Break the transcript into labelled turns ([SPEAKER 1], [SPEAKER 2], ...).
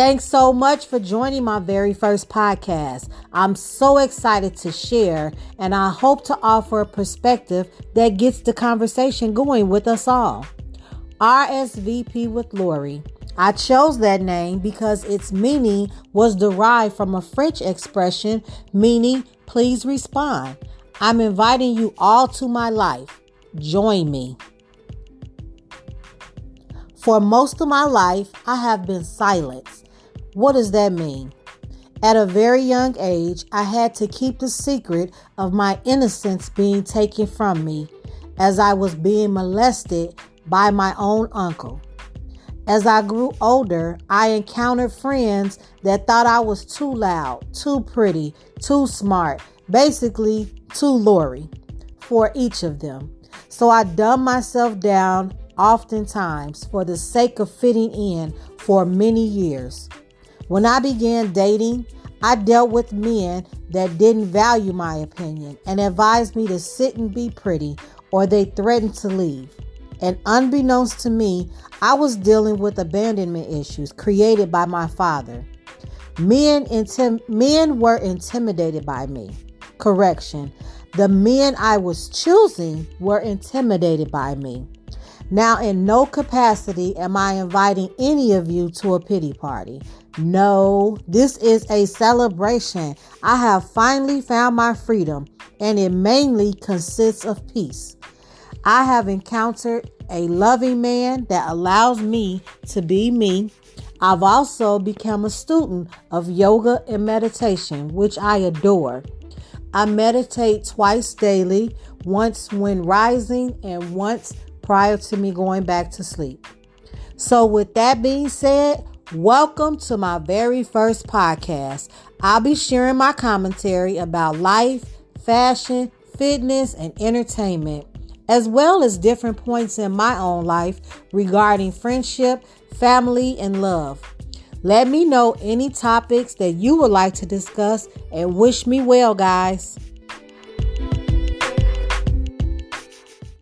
[SPEAKER 1] Thanks so much for joining my very first podcast. I'm so excited to share, and I hope to offer a perspective that gets the conversation going with us all. RSVP with Lori. I chose that name because its meaning was derived from a French expression meaning please respond. I'm inviting you all to my life. Join me. For most of my life, I have been silenced. What does that mean? At a very young age, I had to keep the secret of my innocence being taken from me as I was being molested by my own uncle. As I grew older, I encountered friends that thought I was too loud, too pretty, too smart, basically, too Lori for each of them. So I dumbed myself down oftentimes for the sake of fitting in for many years. When I began dating, I dealt with men that didn't value my opinion and advised me to sit and be pretty, or they threatened to leave. And unbeknownst to me, I was dealing with abandonment issues created by my father. Men, intim- men were intimidated by me. Correction. The men I was choosing were intimidated by me. Now, in no capacity am I inviting any of you to a pity party. No, this is a celebration. I have finally found my freedom, and it mainly consists of peace. I have encountered a loving man that allows me to be me. I've also become a student of yoga and meditation, which I adore. I meditate twice daily, once when rising and once prior to me going back to sleep. So, with that being said, welcome to my very first podcast. I'll be sharing my commentary about life, fashion, fitness, and entertainment, as well as different points in my own life regarding friendship, family, and love. Let me know any topics that you would like to discuss and wish me well, guys.